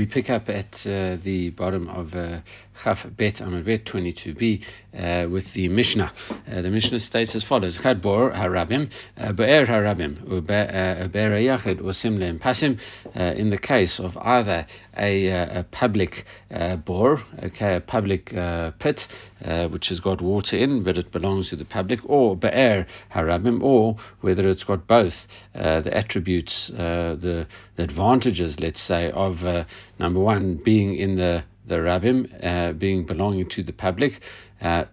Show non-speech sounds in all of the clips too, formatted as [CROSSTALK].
we pick up at uh, the bottom of uh, Chaf Bet Amud Bet 22b uh, with the Mishnah. Uh, the Mishnah states as follows: Chad Bor Harabim, uh, Be'er Harabim, Be'er Yachid or Simlem Pasim. Uh, in the case of either a, a public bore, okay, a public pit which has got water in, but it belongs to the public, or Be'er Harabim, or whether it's got both the attributes, the, the advantages, let's say, of number one being in the the rabbim, uh, being belonging to the public. Uh,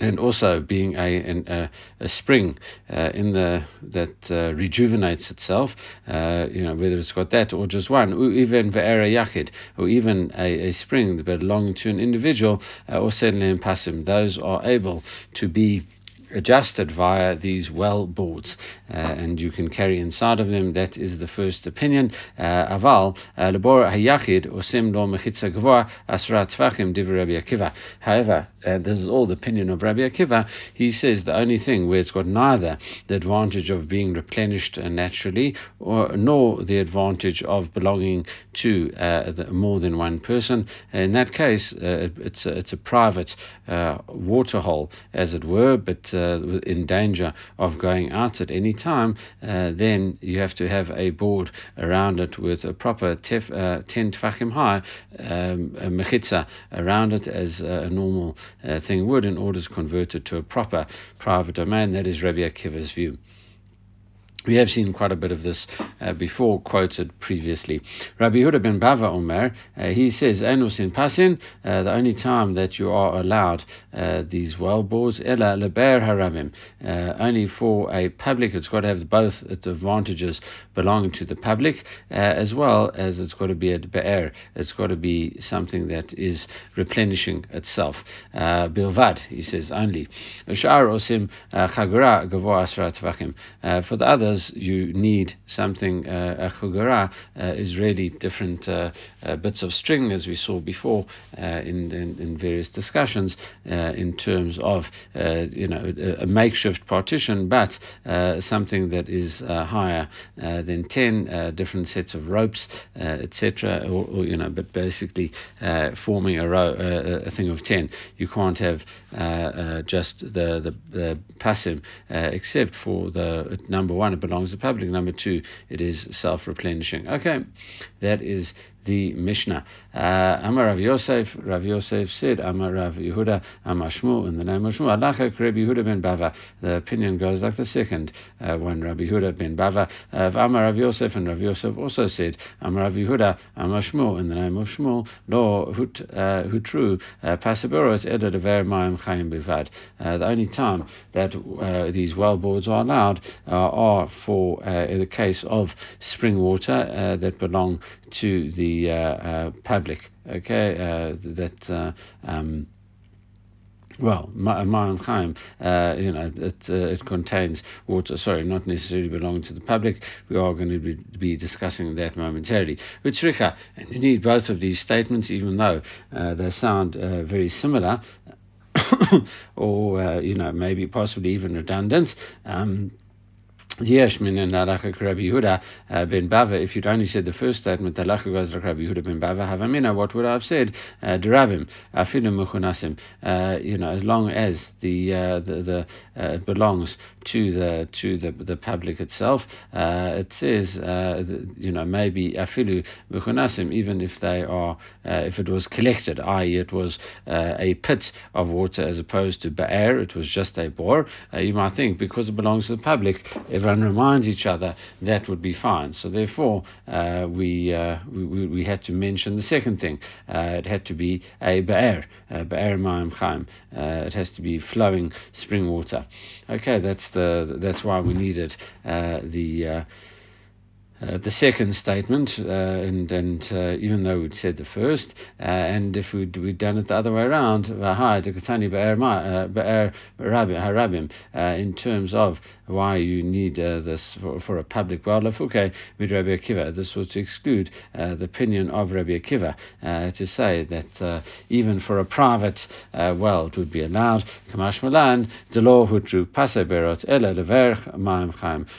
and also being a, a, a spring uh, in the that uh, rejuvenates itself, uh, you know whether it's got that or just one, even ve'era yachid, or even a, a spring belonging to an individual, or certainly in pasim. Those are able to be adjusted via these well boards, uh, and you can carry inside of them. That is the first opinion. Uh, aval uh, lebor hayachid osim lo mechitza gvoa asrat tvachim div Rabbi Akiva. However, uh, this is all the opinion of Rabbi Akiva. He says the only thing where it's got neither the advantage of being replenished naturally, or nor the advantage of belonging to uh, the, more than one person. In that case, uh, it's a, it's a private water hole, as it were, but uh, in danger of going out at any time, uh, then you have to have a board around it with a proper tef, uh, 10 tfachim high um, mechitza around it as a normal uh, thing would in order to convert it to a proper private domain. That is Rabbi Akiva's view. We have seen quite a bit of this uh, before, quoted previously. Rabbi Yehuda ben Bava Omer, uh, he says, Enus in Pasin, uh, the only time that you are allowed uh, these well bores, Ella leber haramim, uh, only for a public, it's got to have both its advantages belonging to the public, as well as it's got to be a be'er, it's got to be something that is replenishing itself. Bilvad, he says, only. Shar osim asra For the others, you need something, uh, a chugara uh, is really different uh, uh, bits of string, as we saw before uh, in, in, in, various discussions, uh, in terms of uh, you know a, makeshift partition, but uh, something that is higher than ten different sets of ropes, etc. Or, or, you know, but basically forming a a thing of ten. You can't have just the the, the except for the number one it belongs to the public. Number two, it is self replenishing. Okay, that is the Mishnah. Uh, Amar Rav Yosef, Rav Yosef said, Amar Rav Yehuda, Amar Shmu, in the name of Shmu, Alachak Rabbi Yehuda ben Bava. The opinion goes like the second uh, one, Rabbi Yehuda ben Bava. Uh, Amar Rav Yosef, and Rav Yosef also said, Amar Rav Yehuda, Amar Shmu, in the name of Shmu, Lo Hut uh, Hutru, uh, Pasiboros Eda Dever Mayim Chayim Bivad. Uh, the only time that these well boards are allowed are for, the case of spring water that belong to the uh, uh, public. Okay, uh, that. Um, well, Ma'am Chaim, uh, you know, it, uh, it contains water, sorry, not necessarily belonging to the public. We are going to be, be discussing that momentarily. But and indeed both of these statements, even though uh, they sound very similar, [COUGHS] or, you know, maybe possibly even redundant, um, Yes, min Rabbi Yehuda uh, ben Bava. If you'd only said the first statement, the goes like Rabbi Yehuda ben Bava Havamina. What would I have said? Uh, Derabim, afilim muchunasim. Uh, you know, as long as the uh, the, the uh, belongs to the to the the public itself, uh, it says you know maybe afilu even if they are if it was collected, i.e., it was a pit of water as opposed to ba'er, it was just a bore. you might think because it belongs to the public. If everyone reminds each other, that would be fine. So therefore, uh, we, uh, we, we had to mention the second thing. Uh, it had to be a ba'er, ba'er ma'im chaim. Uh, it has to be flowing spring water. Okay, that's the that's why we needed uh, the uh, uh, the second statement, uh, and, and uh, even though we'd said the first, uh, and if we'd, we'd done it the other way around, in terms of why you need this for, for, a public with Rabbi Akiva, this was to exclude the opinion of Rabbi Akiva, to say that even for a private well it would be allowed.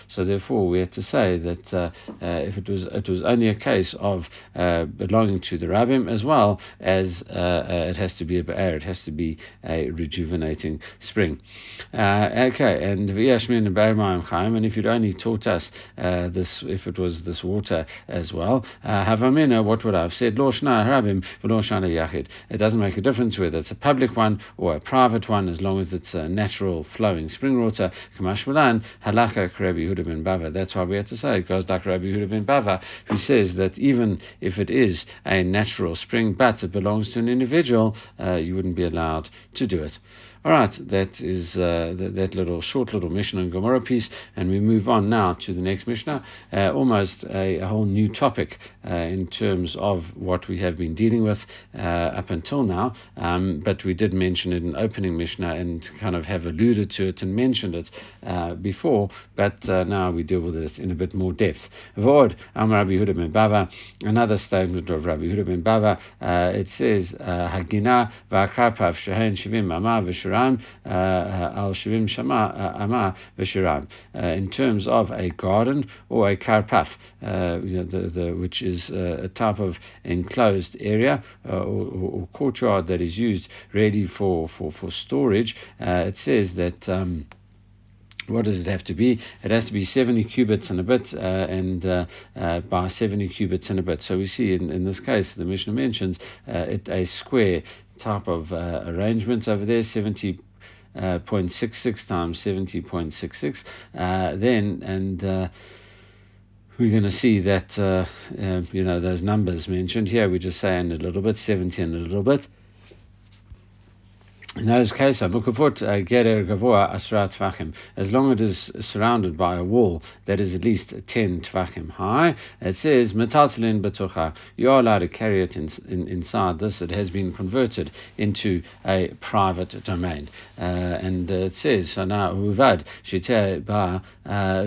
So therefore we had to say that uh, if it was it was only a case of uh, belonging to the rabbim as well as uh, uh, it has to be a be'er, it has to be a rejuvenating spring. okay, and and if you'd only taught us this, if it was this water as well, havamina, what would I have said? Lo rabbim rabim, yachid. It doesn't make a difference whether it's a public one or a private one, as long as it's a natural flowing spring water. Kamash halakha Rabbi Yehuda ben Bava. That's why we have to say it goes like Rabbi Yehuda ben Bava, who says that even if it is a natural spring, but it belongs to an individual, uh, you wouldn't be allowed to do it. All right, that is uh, that, that, little short little Mishnah and Gemara piece, and we move on now to the next Mishnah, uh, almost a, a, whole new topic uh, in terms of what we have been dealing with uh, up until now. Um, but we did mention it in opening Mishnah and kind of have alluded to it and mentioned it uh, before, but uh, now we deal with it in a bit more depth. Vod Am Rabbi Yehuda ben Bava, another statement of Rabbi Yehuda ben Bava. it says Hagina v'akarpav shivim mama Shiram uh, uh, al Shivim Shama uh, Ama Vishiram. In terms of a garden or a karpaf, you know, the, the, which is a type of enclosed area or, or, courtyard that is used ready for, for, for storage, it says that. Um, what does it have to be? It has to be 70 cubits and a bit, uh, and uh, uh, by 70 cubits and a bit. So we see in, in this case, the Mishnah mentions it, a square type of uh, arrangements over there, 70. Uh, 0.66 times 70.66 uh, then and uh, we're going to see that uh, uh, you know those numbers mentioned here we just say in a little bit 70 and a little bit in those cases, mukafut uh. As long as it is surrounded by a wall that is at least ten tvachim high, it says metaltalin betocha. You are allowed to carry it in, in, inside this. It has been converted into a private domain, uh, and uh, it says now uvad shite ba uh,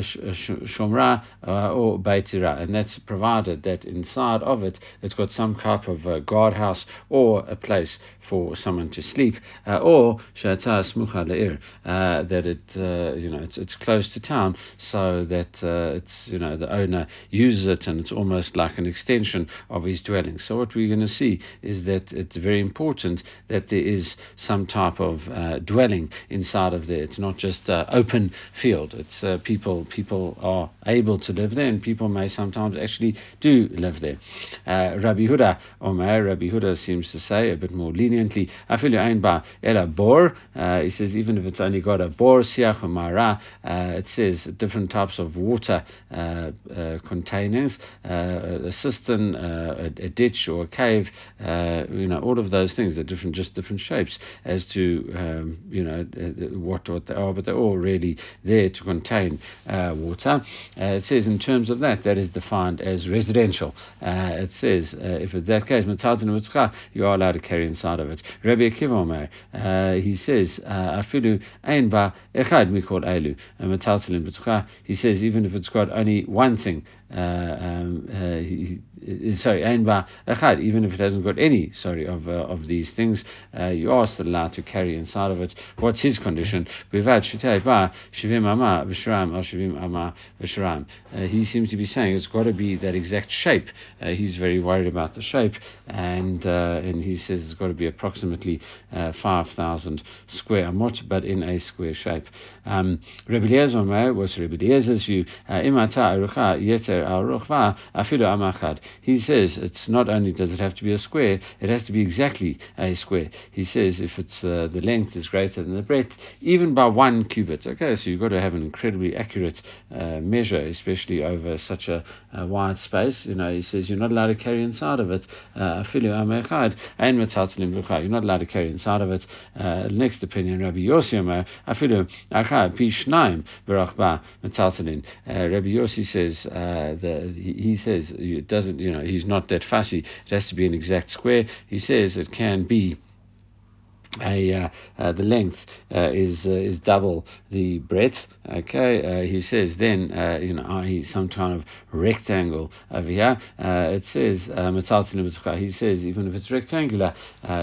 shomra uh, or beitira, and that's provided that inside of it it's got some type of guardhouse or a place for someone to sleep. Uh, or she'ata smucha le'ir, uh, that it, uh, you know, it's, it's close to town, so that uh, it's, you know, the owner uses it and it's almost like an extension of his dwelling. So what we're going to see is that it's very important that there is some type of uh, dwelling inside of there. It's not just uh, open field. It's uh, people people are able to live there, and people may sometimes actually do live there. Rabbi Huda, Omer, Rabbi Huda seems to say a bit more leniently, afilu ein ba a bor. Uh, he says even if it's only got a bor, siach, mara, uh, it says different types of water uh, uh containers, uh, a cistern, uh, a, a, ditch, or a cave. you know, all of those things are different, just different shapes as to um, you know what what they are, but they're all really there to contain water. it says in terms of that, that is defined as residential. it says if it's that case, you are allowed to carry inside of it. Rabbi Akiva uh, he says, uh, afilu ein ba echad mikol elu, metaltalin b'tucha. He says even if it's got only one thing, uh, um, uh, sorry, ein ba echad, even if it hasn't got any, sorry, of uh, of these things, you are still allowed to carry inside of it. What's his condition? He seems to be saying it's got to be that exact shape. he's very worried about the shape, and and he says it's got to be approximately five 5,000 square amot, but in a square shape. Um, Rabbi Eliezer was view. Uh, he says it's not only does it have to be a square, it has to be exactly a square. He says if it's uh, the length is greater than the breadth, even by one cubit. Okay, so you've got to have an incredibly accurate uh, measure, especially over such a, a, wide space. You know, he says you're not allowed to carry inside of it. Uh, you're not allowed to carry inside of it uh, next opinion, Rabbi Yossi Omer, afilu. Uh, Rabbi Yossi says the, he, says it doesn't, you know, he's not that fussy. It has to be an exact square. He says it can be a, uh, uh, the length uh, is uh, is double the breadth. Okay, uh, he says then uh, you know i.e. some kind of rectangle over here. it says he says even if it's rectangular,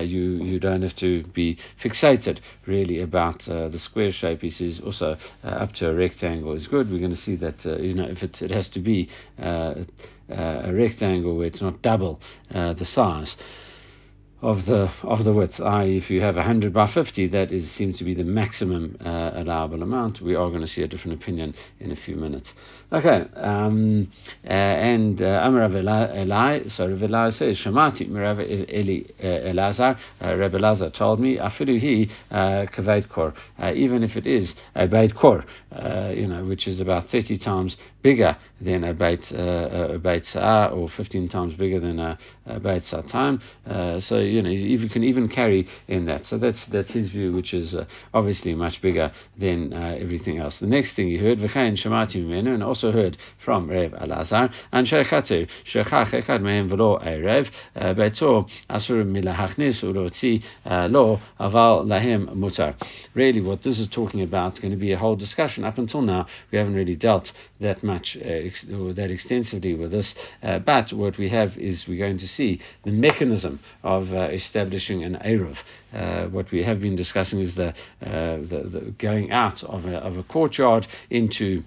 you you don't have to be fixated really about the square shape. He says also up to a rectangle is good. We're going to see that you know if it has to be a rectangle where it's not double the size of the of the width. I.e., if you have 100 by 50, that is seems to be the maximum uh, allowable amount. We are going to see a different opinion in a few minutes. Okay, um, uh, and uh, Amar Rav Eli, so Rav Eli says, Shamati Rav Eli uh, Elazar, uh, Rav Elazar told me, Afilu he uh, kor, even if it is a beit kor, you know, which is about 30 times bigger than a beit uh, uh, a beit sa'ah, or 15 times bigger than a, a beit sa'tam. Uh, so you know, you can even carry in that. So that's that's his view, which is obviously much bigger than everything else. The next thing he heard, V'chayin Shamati and also heard from Reb Elazar and Shechatu Shechach Echad Mehem V'lo Erev Beto Asur Milahachnis Ulotzi Lo Aval Lahem Mutar. Really, what this is talking about is going to be a whole discussion. Up until now, we haven't really dealt that much uh, ex- or that extensively with this, uh, but what we have is we're going to see the mechanism of uh, establishing an Erev. Uh, what we have been discussing is the, uh, the, the going out of a, of a courtyard into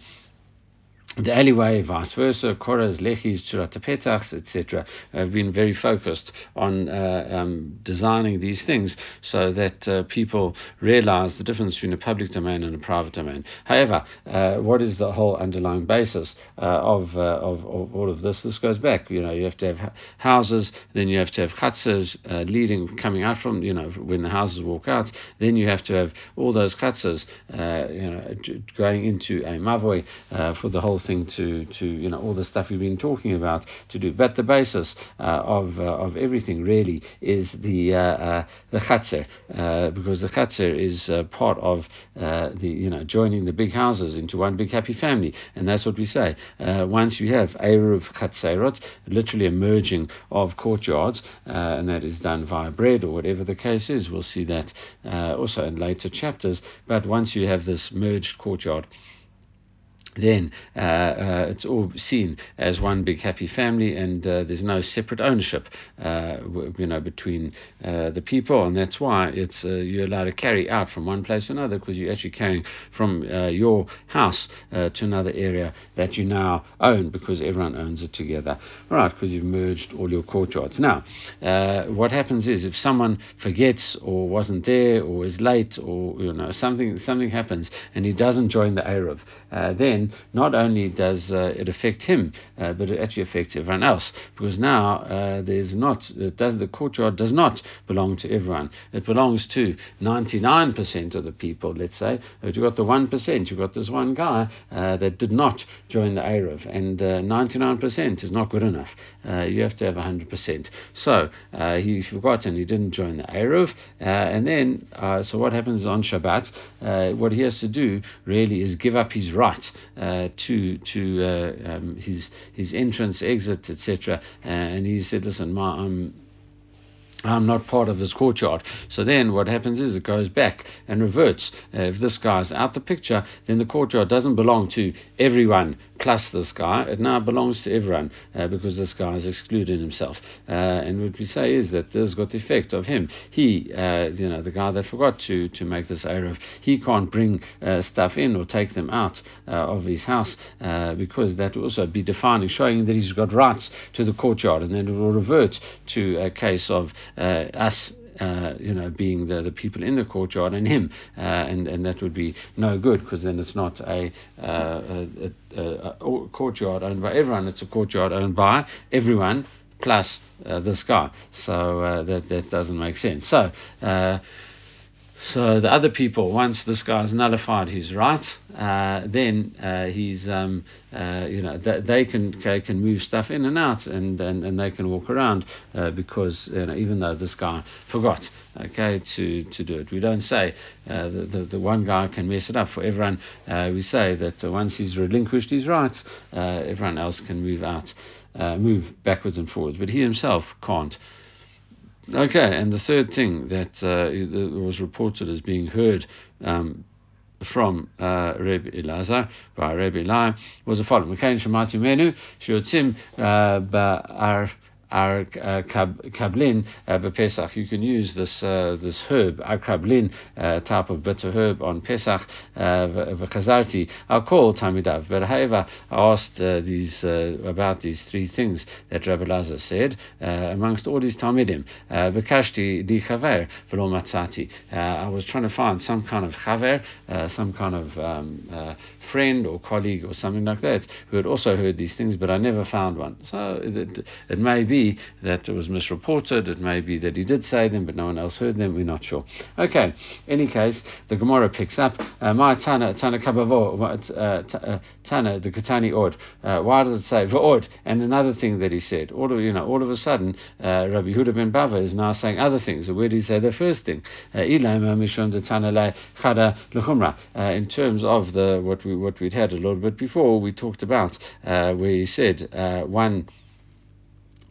the alleyway, vice versa, koras, lechis, churatapetachs, etc., have been very focused on uh, um, designing these things so that uh, people realize the difference between a public domain and a private domain. However, uh, what is the whole underlying basis uh, of, uh, of, of, all of this? This goes back. You know, you have to have houses, then you have to have chutzahs uh, leading, coming out from, you know, when the houses walk out, then you have to have all those chutzahs, you know, going into a mavoi for the whole thing to, to you know all the stuff we've been talking about to do. But the basis uh, of uh, of everything really is the uh, uh the chatzer, uh, because the chatzer is uh, part of the you know joining the big houses into one big happy family, and that's what we say. once you have eruv chatzerot, literally a merging of courtyards, and that is done via bread or whatever the case is. We'll see that also in later chapters. But once you have this merged courtyard then uh, uh, it's all seen as one big happy family, and uh, there's no separate ownership, uh, you know, between uh, the people, and that's why it's uh, you're allowed to carry out from one place to another because you're actually carrying from your house to another area that you now own because everyone owns it together, all right? Because you've merged all your courtyards. Now, what happens is if someone forgets or wasn't there or is late or you know something something happens and he doesn't join the Erev, then then not only does uh, it affect him, uh, but it actually affects everyone else. Because now uh, there's not, does, the courtyard does not belong to everyone. It belongs to 99% of the people, let's say. But you've got the 1%, you've got this one guy uh, that did not join the Erev, and 99% uh, is not good enough. Uh, you have to have 100%. So he forgot and he didn't join the Erev, and then, so what happens on Shabbat? what he has to do really is give up his right uh, to to uh, um, his his entrance, exit, etc. And he said, "Listen, my, I'm I'm not part of this courtyard. So then what happens is it goes back and reverts. Uh, if this guy's out the picture, then the courtyard doesn't belong to everyone plus this guy. It now belongs to everyone uh, because this guy has excluded himself. Uh, and what we say is that this got the effect of him. He, uh, you know, the guy that forgot to, to make this Erev, he can't bring uh, stuff in or take them out uh, of his house because that will also be defining, showing that he's got rights to the courtyard. And then it will revert to a case of us uh, you know, being the, the people in the courtyard and him, uh, and and that would be no good because then it's not a, uh, a, a, a, courtyard owned by everyone; it's a courtyard owned by everyone plus uh, this guy. So uh, that that doesn't make sense. So. So the other people, once this guy's nullified his right, uh, then uh, he's, um, uh, you know, th- they can they can move stuff in and out, and, and, and they can walk around uh, because you know, even though this guy forgot, okay, to, to do it. We don't say uh, the, the, the one guy can mess it up for everyone. Uh, we say that once he's relinquished his rights, everyone else can move out, move backwards and forwards, but he himself can't. Okay, and the third thing that uh, was reported as being heard um, from uh, Reb Elazar by Reb Eli was the following: "Mekain shemati menu shiotzim uh, ba'ar." Uh, kablin uh, Pesach. You can use this uh, this herb, our kablin uh, type of bitter herb on Pesach. V'chazarti. I'll call Tamidav. But however, I asked uh, these uh, about these three things that Rabbi Lazar said amongst all these Talmidim. Bekashti di chaver v'lo matzati. I was trying to find some kind of chaver, some kind of um, friend or colleague or something like that who had also heard these things, but I never found one. So it, it may be that it was misreported, it may be that he did say them, but no one else heard them, we're not sure. Okay, any case, the Gemara picks up, uh, my Tana, Tana Kabavo, uh, uh, Tana, the Katani. Uh, why does it say V'od? And another thing that he said, all of, you know, all of a sudden, uh, Rabbi Huda ben Bava is now saying other things. Where did he say the first thing? Uh, in terms of the what we what we'd had a little bit before, we talked about uh, where he said uh, one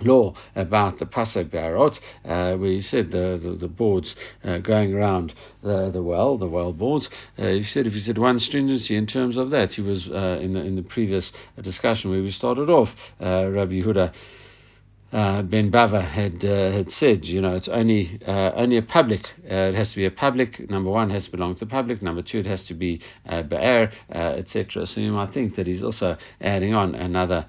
law about the Pasay Barot, uh, where he said the, the, the boards uh, going around the, the well, the well boards. Uh, he said if he said one stringency in terms of that, he was uh, in, the, in the previous discussion where we started off, uh, Rabbi Huda uh, Ben Bava had uh, had said, you know, it's only uh, only a public. Uh, it has to be a public. Number one has to belong to the public. Number two, it has to be uh, be'er, uh, etc. So you might think that he's also adding on another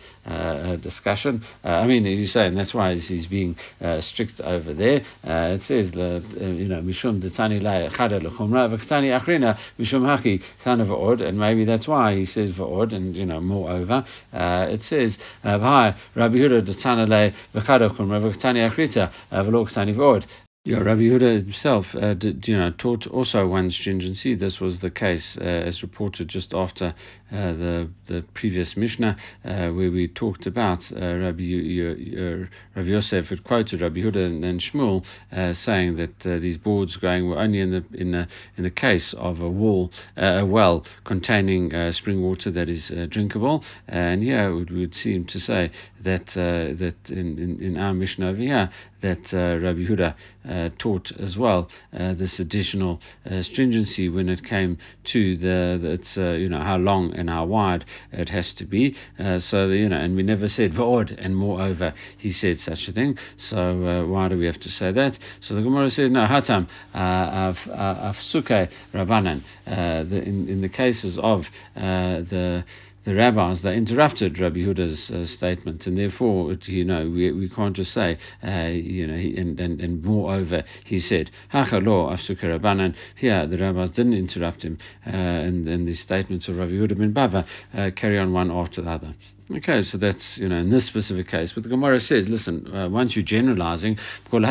discussion. I mean, he's saying that's why he's being strict over there. it says, you know, mishum detani la chada lechumra v'ktani achrina mishum haki kind of v'od, and maybe that's why he says v'od, and you know, moreover, it says, Rabbi Huda detana le V'chadokun, Rav Ktani Akrita, uh, V'lo Ktani V'od. Yeah, Rabbi Yehuda himself, uh, did, you know, taught also one stringency. This was the case uh, as reported just after uh, the the previous Mishnah, uh, where we talked about uh, Rabbi, y- Rabbi Yosef had quoted Rabbi Yehuda and, and Shmuel uh, saying that these boards going were only in the in the in the case of a wall, a well containing spring water that is drinkable. And yeah, it would, would seem to say that that in, in, in our Mishnah over here that uh, Rabbi Yehuda uh, taught as well uh, this additional uh, stringency when it came to the, the it's uh, you know how long and how wide it has to be. Uh, so you know, and we never said va'od, and moreover, he said such a thing. So why do we have to say that? So the Gemara says no hatam afsuke rabanan. In in the cases of the the rabbis they interrupted Rabbi Huda's uh, statement, and therefore, you know, we, we can't just say, uh, you know, and, and, and moreover, he said, Hachalo Afsuka Rabbanan. Here, the rabbis didn't interrupt him, uh, and, and the statements of Rabbi Huda ben Bava uh, carry on one after the other. Okay, so that's you know in this specific case. But the Gemara says, listen, uh, once you're generalizing, but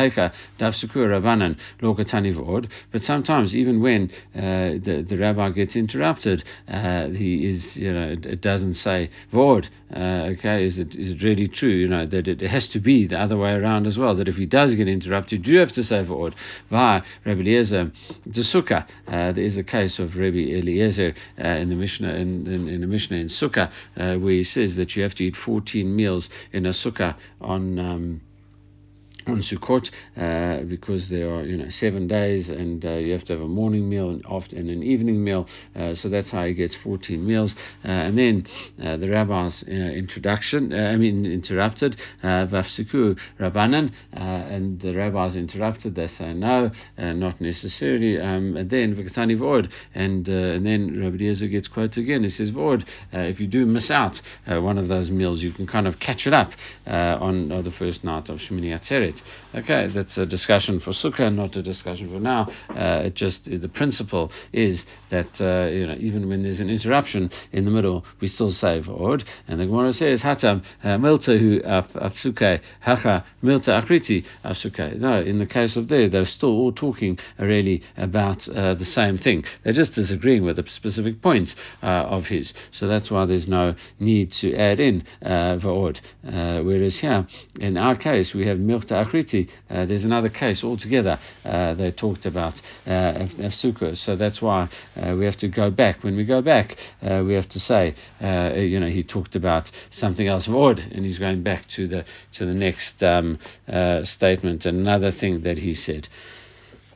sometimes even when uh, the the rabbi gets interrupted, uh, he is you know it, it doesn't say vod. Uh, okay, is it is it really true? You know that it has to be the other way around as well. That if he does get interrupted, you have to say vod. Via Rabbi Eliezer the Sukkah. Uh, there is a case of Rabbi Eliezer uh, in the Mishnah in, in, in the Mishnah in Sukkah where he says that you have to eat 14 meals in a sukkah on. Um, on Sukkot uh, because there are you know seven days and uh, you have to have a morning meal and after and an evening meal. Uh, so that's how he gets 14 meals. Uh, and then uh, the rabbi's uh, introduction I mean interrupted Vafsiku Rabbanan and the rabbis interrupted. They say no not necessarily. Um, and then Vikatani Vod and and then Rabbi Eliezer gets quoted again. He says Vod if you do miss out one of those meals you can kind of catch it up on the first night of Shemini Atzeret Okay, that's a discussion for Sukkah, not a discussion for now. Uh, it just the principle is that uh, you know even when there's an interruption in the middle, we still say v'od. And the Gemara says hatam uh, milta hu afsuke hacha milta akriti afsuke. No, in the case of there, they're still all talking really about uh, the same thing. They're just disagreeing with the specific points uh, of his. So that's why there's no need to add in uh, v'od. whereas here, in our case, we have milta Akriti, uh, there's another case altogether. Uh, they talked about uh, Sukkot, so that's why we have to go back. When we go back, we have to say, you know, he talked about something else of odd, and he's going back to the to the next um, statement. Another thing that he said.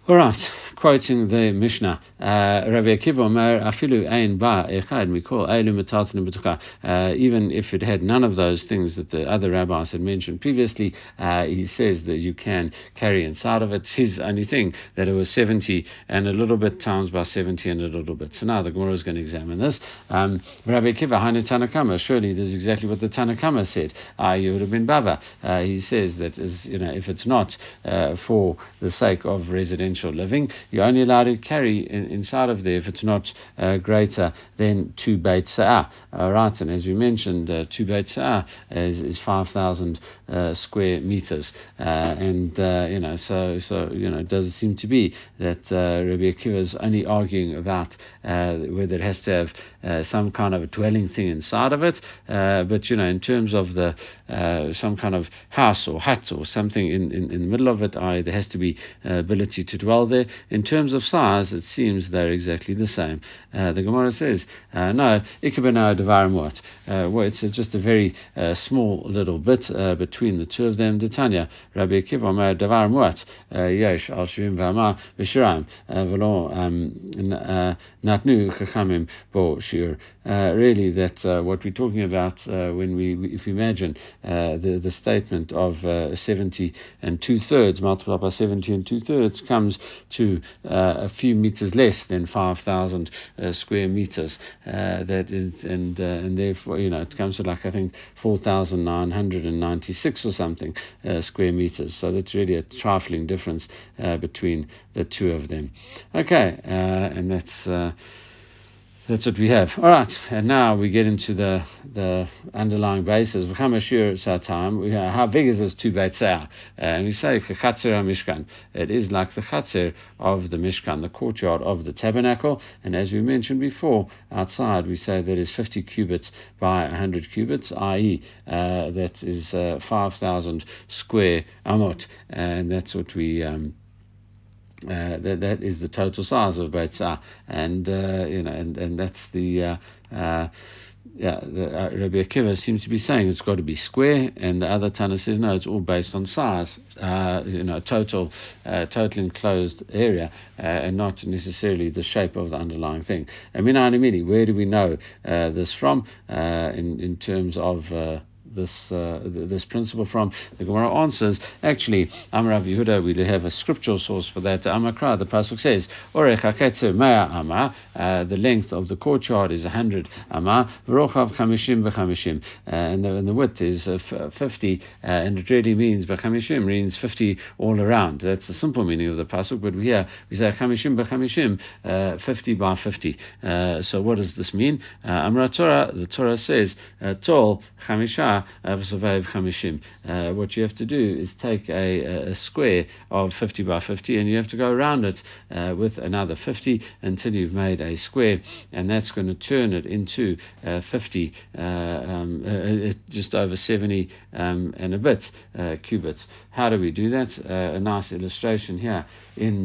All right, quoting the Mishnah, uh, Rabbi Akiva Omer, afilu ein ba echad mikol eilu metaltin uh, Even if it had none of those things that the other rabbis had mentioned previously, uh, he says that you can carry inside of it. His only thing that it was 70 and a little bit times by 70 and a little bit. So now the Gemara is going to examine this. Um, Rabbi Akiva Hainu Tanakama. Surely this is exactly what the Tanakama said. Have been Baba. Uh, he says that as, you know if it's not uh, for the sake of residential living, you're only allowed to carry in, inside of there if it's not uh, greater than two Beit Sa'ah. Uh, right, and as we mentioned, uh, two Beit Sa'ah is, is 5,000 uh, square meters. Uh, and, uh, you know, so, so, you know, it does it seem to be that Rabbi Akiva is only arguing about whether it has to have some kind of a dwelling thing inside of it, but, you know, in terms of the some kind of house or hut or something in, in, in the middle of it, there has to be ability to dwell there. In terms of size, it seems they're exactly the same. Uh, the Gemara says, uh, no, ikabana devarim what? Uh, well, it's just a very uh, small little bit uh, between the two of them. Tanya, Rabbi Akiva what? Uh, Yesh al shirim v'amar v'shiraim v'lo um, natnu chachamim bo shir. Really, that what we're talking about when we, if we imagine the the statement of 70 and two thirds multiplied by 70 and two thirds comes to uh, a few meters less than 5,000 uh, square meters. Uh, that is, and and therefore, you know, it comes to like I think 4,996 or something square meters. So that's really a trifling difference between the two of them. Okay, and that's. That's what we have. All right, and now we get into the the underlying basis. time. We how big is this two beit And we say mishkan. It is like the chatzer of the mishkan, the courtyard of the tabernacle. And as we mentioned before, outside we say that is 50 cubits by 100 cubits, i.e., uh, that is uh, 5,000 square amot, and that's what we. Um, uh, that, that is the total size of Beit and uh, you know, and, and that's the uh, uh yeah, the, uh, Rabbi Akiva seems to be saying it's got to be square, and the other Tana says no, it's all based on size, uh, you know, total, uh, total enclosed area, uh, and not necessarily the shape of the underlying thing. I mean, where do we know uh, this from? In in terms of this uh, this principle from? The Gemara answers, actually, Amar Rav Yehuda, we have a scriptural source for that. Amakra, the pasuk says, Orech mea ama, uh, the length of the courtyard is 100 ama, v'rochav chamishim b'chamishim, uh, and, the, width is uh, 50, uh, and it really means b'chamishim means 50 all around. That's the simple meaning of the pasuk, but here we say chamishim b'chamishim, uh, 50 by 50. so what does this mean? Uh, Torah, the Torah says, tall chamisha Chamishim. Uh, what you have to do is take a, a, square of 50 by 50 and you have to go around it uh, with another 50 until you've made a square, and that's going to turn it into uh, 50, uh, um, uh, uh, just over 70 um, and a bit cubits. How do we do that? a nice illustration here in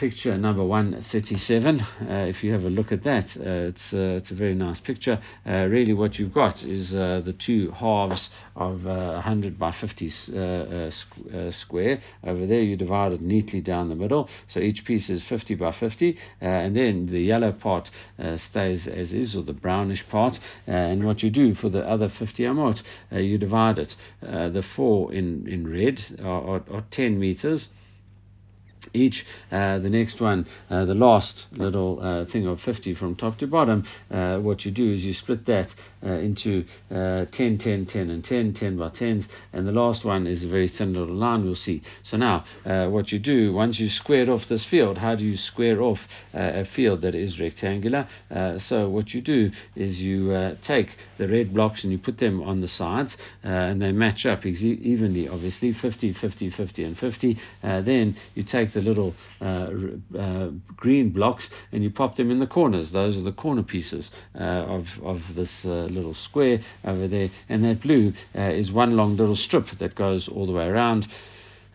picture number 137. Uh, if you have a look at that, uh, it's, uh, it's a very nice picture. Uh, really, what you've got is uh, the two halves of 100 uh, by 50 squ- square. Over there, you divide it neatly down the middle, so each piece is 50 by 50, and then the yellow part stays as is, or the brownish part. and what you do for the other 50 amot, you divide it. the four in, in red are, are, are 10 meters each. Uh, the next one, uh, the last little uh, thing of 50 from top to bottom, uh, what you do is you split that uh, into uh, 10, 10, 10, and 10, 10 by 10s, and the last one is a very thin little line we'll see. So now, what you do, once you square off this field, how do you square off a field that is rectangular? so what you do is you take the red blocks and you put them on the sides, and they match up ex- evenly, obviously, 50, 50, 50, and 50. then you take take the little uh, uh, green blocks and you pop them in the corners. Those are the corner pieces uh, of, of this uh, little square over there. And that blue is one long little strip that goes all the way around.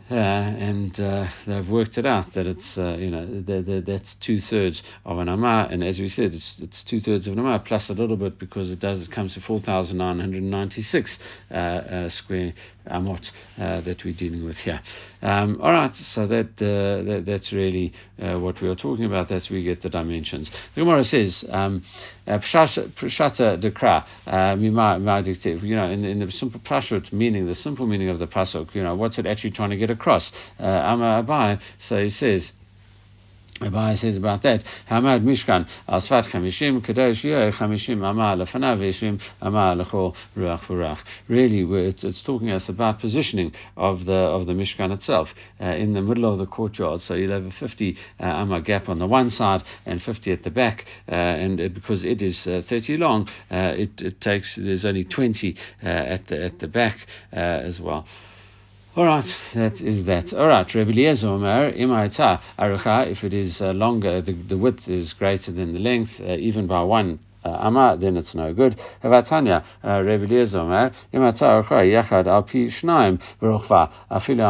Uh, and uh, they've worked it out that it's uh, you know the, the, that's two thirds of an amah, and as we said, it's, it's two thirds of an amah plus a little bit because it does it comes to four thousand nine hundred ninety six uh, uh, square amot uh, that we're dealing with here. Um, all right, so that, that that's really what we are talking about. That's where we get the dimensions. The Gemara says prashata dekra you know in, in the simple prashat meaning the simple meaning of the pasuk. You know what's it actually trying to get across. Uh, Amma Abai, so he says. Abai says about that, Hamad Mishkan Chamishim Kadosh Chamishim Amal Lefanav Amal Lechol Ruach. Really, it's, it's talking us about positioning of the of the Mishkan itself uh, in the middle of the courtyard. So you'll have a 50 uh, gap on the one side and 50 at the back, uh, and because it is uh, 30 long, uh, it, it takes there's only 20 uh, at the at the back uh, as well. All right, that is that. All right, Rebbe Eliezer imaita arucha, if it is uh, longer, the, the width is greater than the length, uh, even by one uh, Ama, then it's no good. Uh, Yachad Al Pi Beruchva, Afilu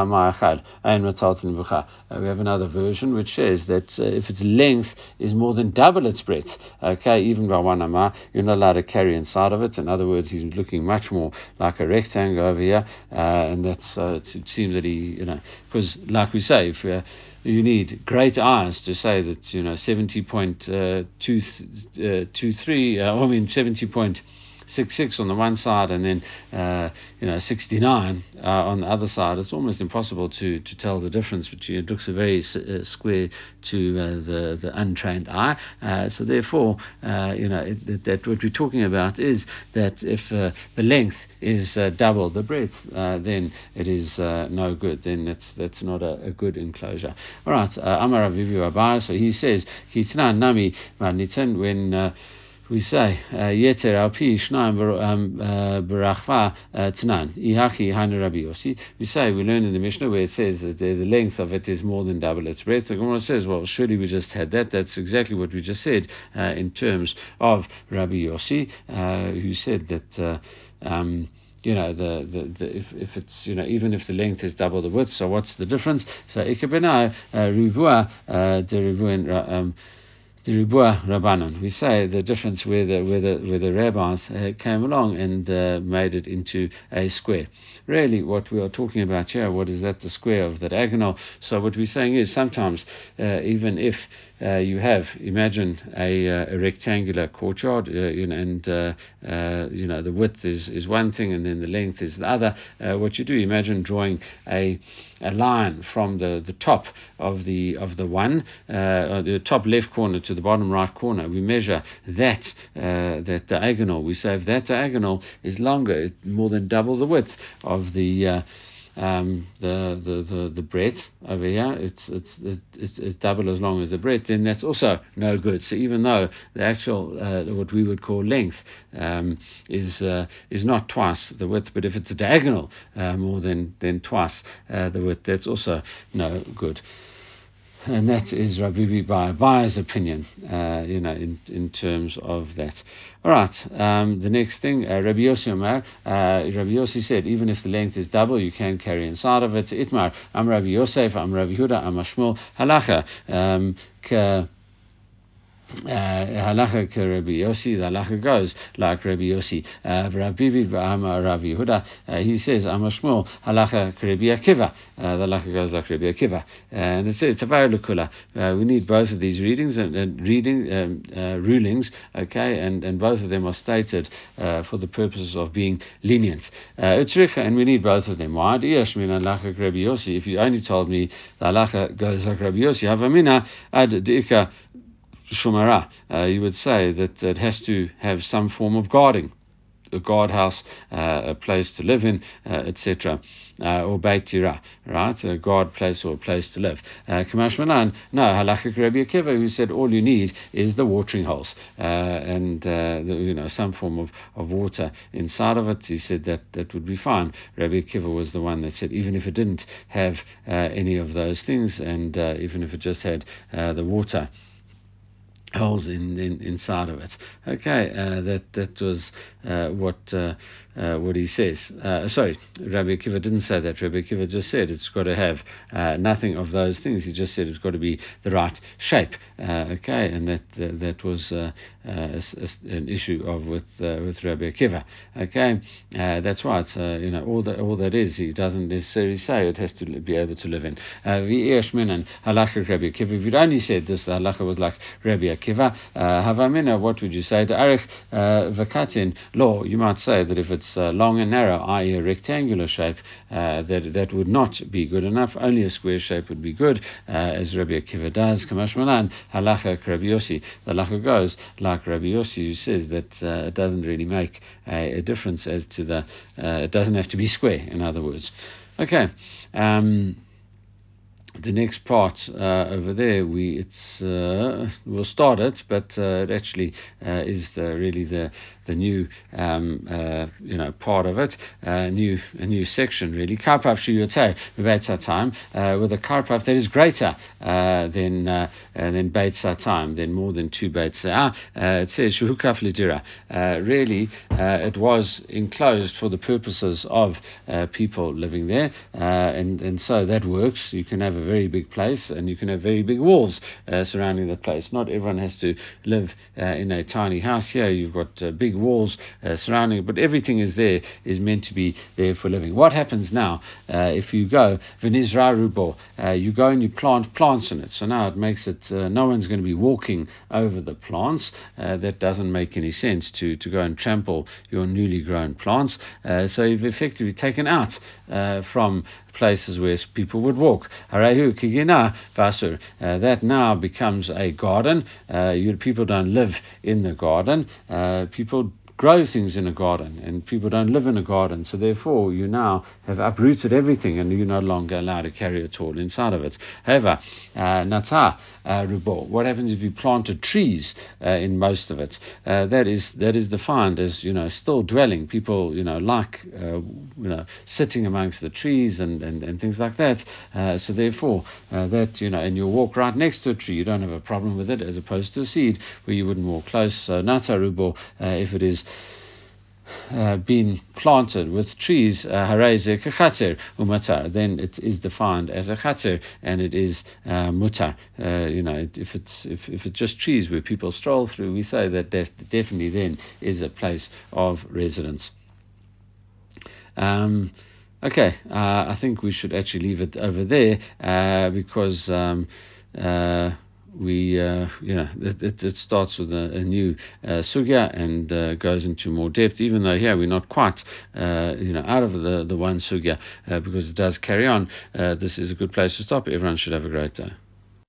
Ein Bucha. Uh, we have another version which says that uh, if its length is more than double its breadth, okay, even by one Ama, you're not allowed to carry inside of it. In other words, he's looking much more like a rectangle over here, uh, and that's, uh, it seems that he, you know, because like we say, if we're you need great eyes to say that you know 70.23 uh, uh, I mean 70. 66 on the one side and then uh, you know 69 uh, on the other side, it's almost impossible to, to tell the difference between it looks a very square to uh, the the untrained eye. Uh, so therefore, uh, you know it, that what we're talking about is that if the length is double the breadth, then it is no good. Then that's that's not a, a good enclosure. All right, Amar Avivu Abai. So he says, Kitna Nami when we say uh, Yeter al pi shnaim um, uh, berachva uh, tanan ihachi hanu Rabbi Yossi. We say we learn in the Mishnah where it says that the, the length of it is more than double its breadth. The Gemara says, well, surely we just had that. That's exactly what we just said uh, in terms of Rabbi Yossi, uh, who said that. Um, you know, the, the, the, if, if it's, you know, even if the length is double the width, so what's the difference? So, ikabenai, rivua, de rivuin, the Ribua Rabbanon. We say the difference where the, where the, where the rabbis uh, came along and uh, made it into a square. Really, what we are talking about here, what is that, the square of the diagonal? So, what we're saying is sometimes, uh, even if uh, you have, imagine a, uh, a rectangular courtyard, uh, you know, and you know the width is, is one thing, and then the length is the other. what you do, imagine drawing a a line from the, the top of the of the one, uh, the top left corner to the bottom right corner. We measure that uh, that diagonal. We say if that diagonal is longer, more than double the width of the uh, um, the, the, the, the breadth over here, it's, it's, it's, it's, double as long as the breadth, then that's also no good. So even though the actual, uh, what we would call length, um, is, uh, is not twice the width, but if it's a diagonal uh, more than, than twice uh, the width, that's also no good and that is Rabbi Bai's opinion, uh, you know, in, in terms of that. All right, um, the next thing, uh, Rabbi Yossi Omar, uh, Rabbi Yossi said, even if the length is double, you can carry inside of it. Itmar, I'm Rabbi Yosef, I'm Rabbi Huda, I'm Ashmul, halacha, um, halacha uh, Rabbi Yossi, the halacha goes like Rabbi Yossi. Uh, Rabbi Rabbi Yehuda, uh, he says, Amashmul, halacha Rabbi Akiva. Uh, the halacha goes like Rabbi Akiva. Uh, and it says, Tavar Lukula. Uh, we need both of these readings and, and reading um, uh, rulings, okay, and, and both of them are stated uh, for the purposes of being lenient. Utzricha, and we need both of them. Why? If you only told me the halacha goes like Rabbi Yossi, Havamina ad dika shumara, uh, you would say that it has to have some form of guarding. a guardhouse, uh, a place to live in, uh, etc. Uh, or Beit right? A guard place or a place to live. Kamash Manan, no, Halachik Rabbi Akiva, who said all you need is the watering holes and the, you know some form of, of water inside of it. He said that that would be fine. Rabbi Akiva was the one that said even if it didn't have any of those things and even if it just had the water holes in, in, inside of it. Okay, uh, that that was uh, what uh, uh what he says. Uh, sorry, Rabbi Akiva didn't say that. Rabbi Akiva just said it's got to have uh, nothing of those things. He just said it's got to be the right shape. okay, and that that was a, a, an issue of with with Rabbi Akiva. Okay, that's right. you know, all that all that is, he doesn't necessarily say it has to be able to live in. Akiva. If you'd only said this, the halacha was like Rabbi Akiva kiva uh, havamina, what would you say? The arich uh, vakatin law, you might say that if it's uh, long and narrow, i.e. a rectangular shape, that that would not be good enough. Only a square shape would be good, as Rabbi Akiva does. Kamash malan halacha Rabbi. The halacha goes like Rabbi Yossi, who says that it doesn't really make a, a, difference as to the. it doesn't have to be square. In other words, okay. Um, the next part uh, over there, we it's uh, we'll start it, but uh, it actually uh, is really the the new um, uh, you know part of it, a new a new section really. Karpaf shiyotei time with a karpaf that is greater than than beit time, than more than two beit it says shuhukaf lidira. Really, it was enclosed for the purposes of people living there, and and so that works. You can have a very big place, and you can have very big walls uh, surrounding the place. Not everyone has to live uh, in a tiny house here. You've got uh, big walls uh, surrounding it, but everything is there is meant to be there for living. What happens now uh, if you go Venizra Rubo? Uh, you go and you plant plants in it. So now it makes it no one's going to be walking over the plants. that doesn't make any sense to to go and trample your newly grown plants. so you've effectively taken out from places where people would walk. Uh, that now becomes a garden. Uh, you, people don't live in the garden. Uh, people grow things in a garden, and people don't live in a garden. So therefore, you now have uprooted everything, and you're no longer allowed to carry a tool inside of it. However, uh, nata uh, rubo. What happens if you planted trees uh, in most of it? Uh, that is that is defined as you know still dwelling. People you know like uh, you know sitting amongst the trees and, and, and things like that. Uh, so therefore, that you know, and you walk right next to a tree, you don't have a problem with it, as opposed to a seed where you wouldn't walk close. So nata rubo, if it is uh, been planted with trees, uh, umatar, then it is defined as a chater and it is uh, mutar. Uh, you know, if it's if, if it's just trees where people stroll through, we say that def- definitely then is a place of residence. Um, okay, uh, I think we should actually leave it over there uh, because. Um, we, uh, you know, it, it, it starts with a, a new uh, sugya and uh, goes into more depth. Even though here we're not quite, uh, you know, out of the the one sugya uh, because it does carry on. Uh, this is a good place to stop. Everyone should have a great day.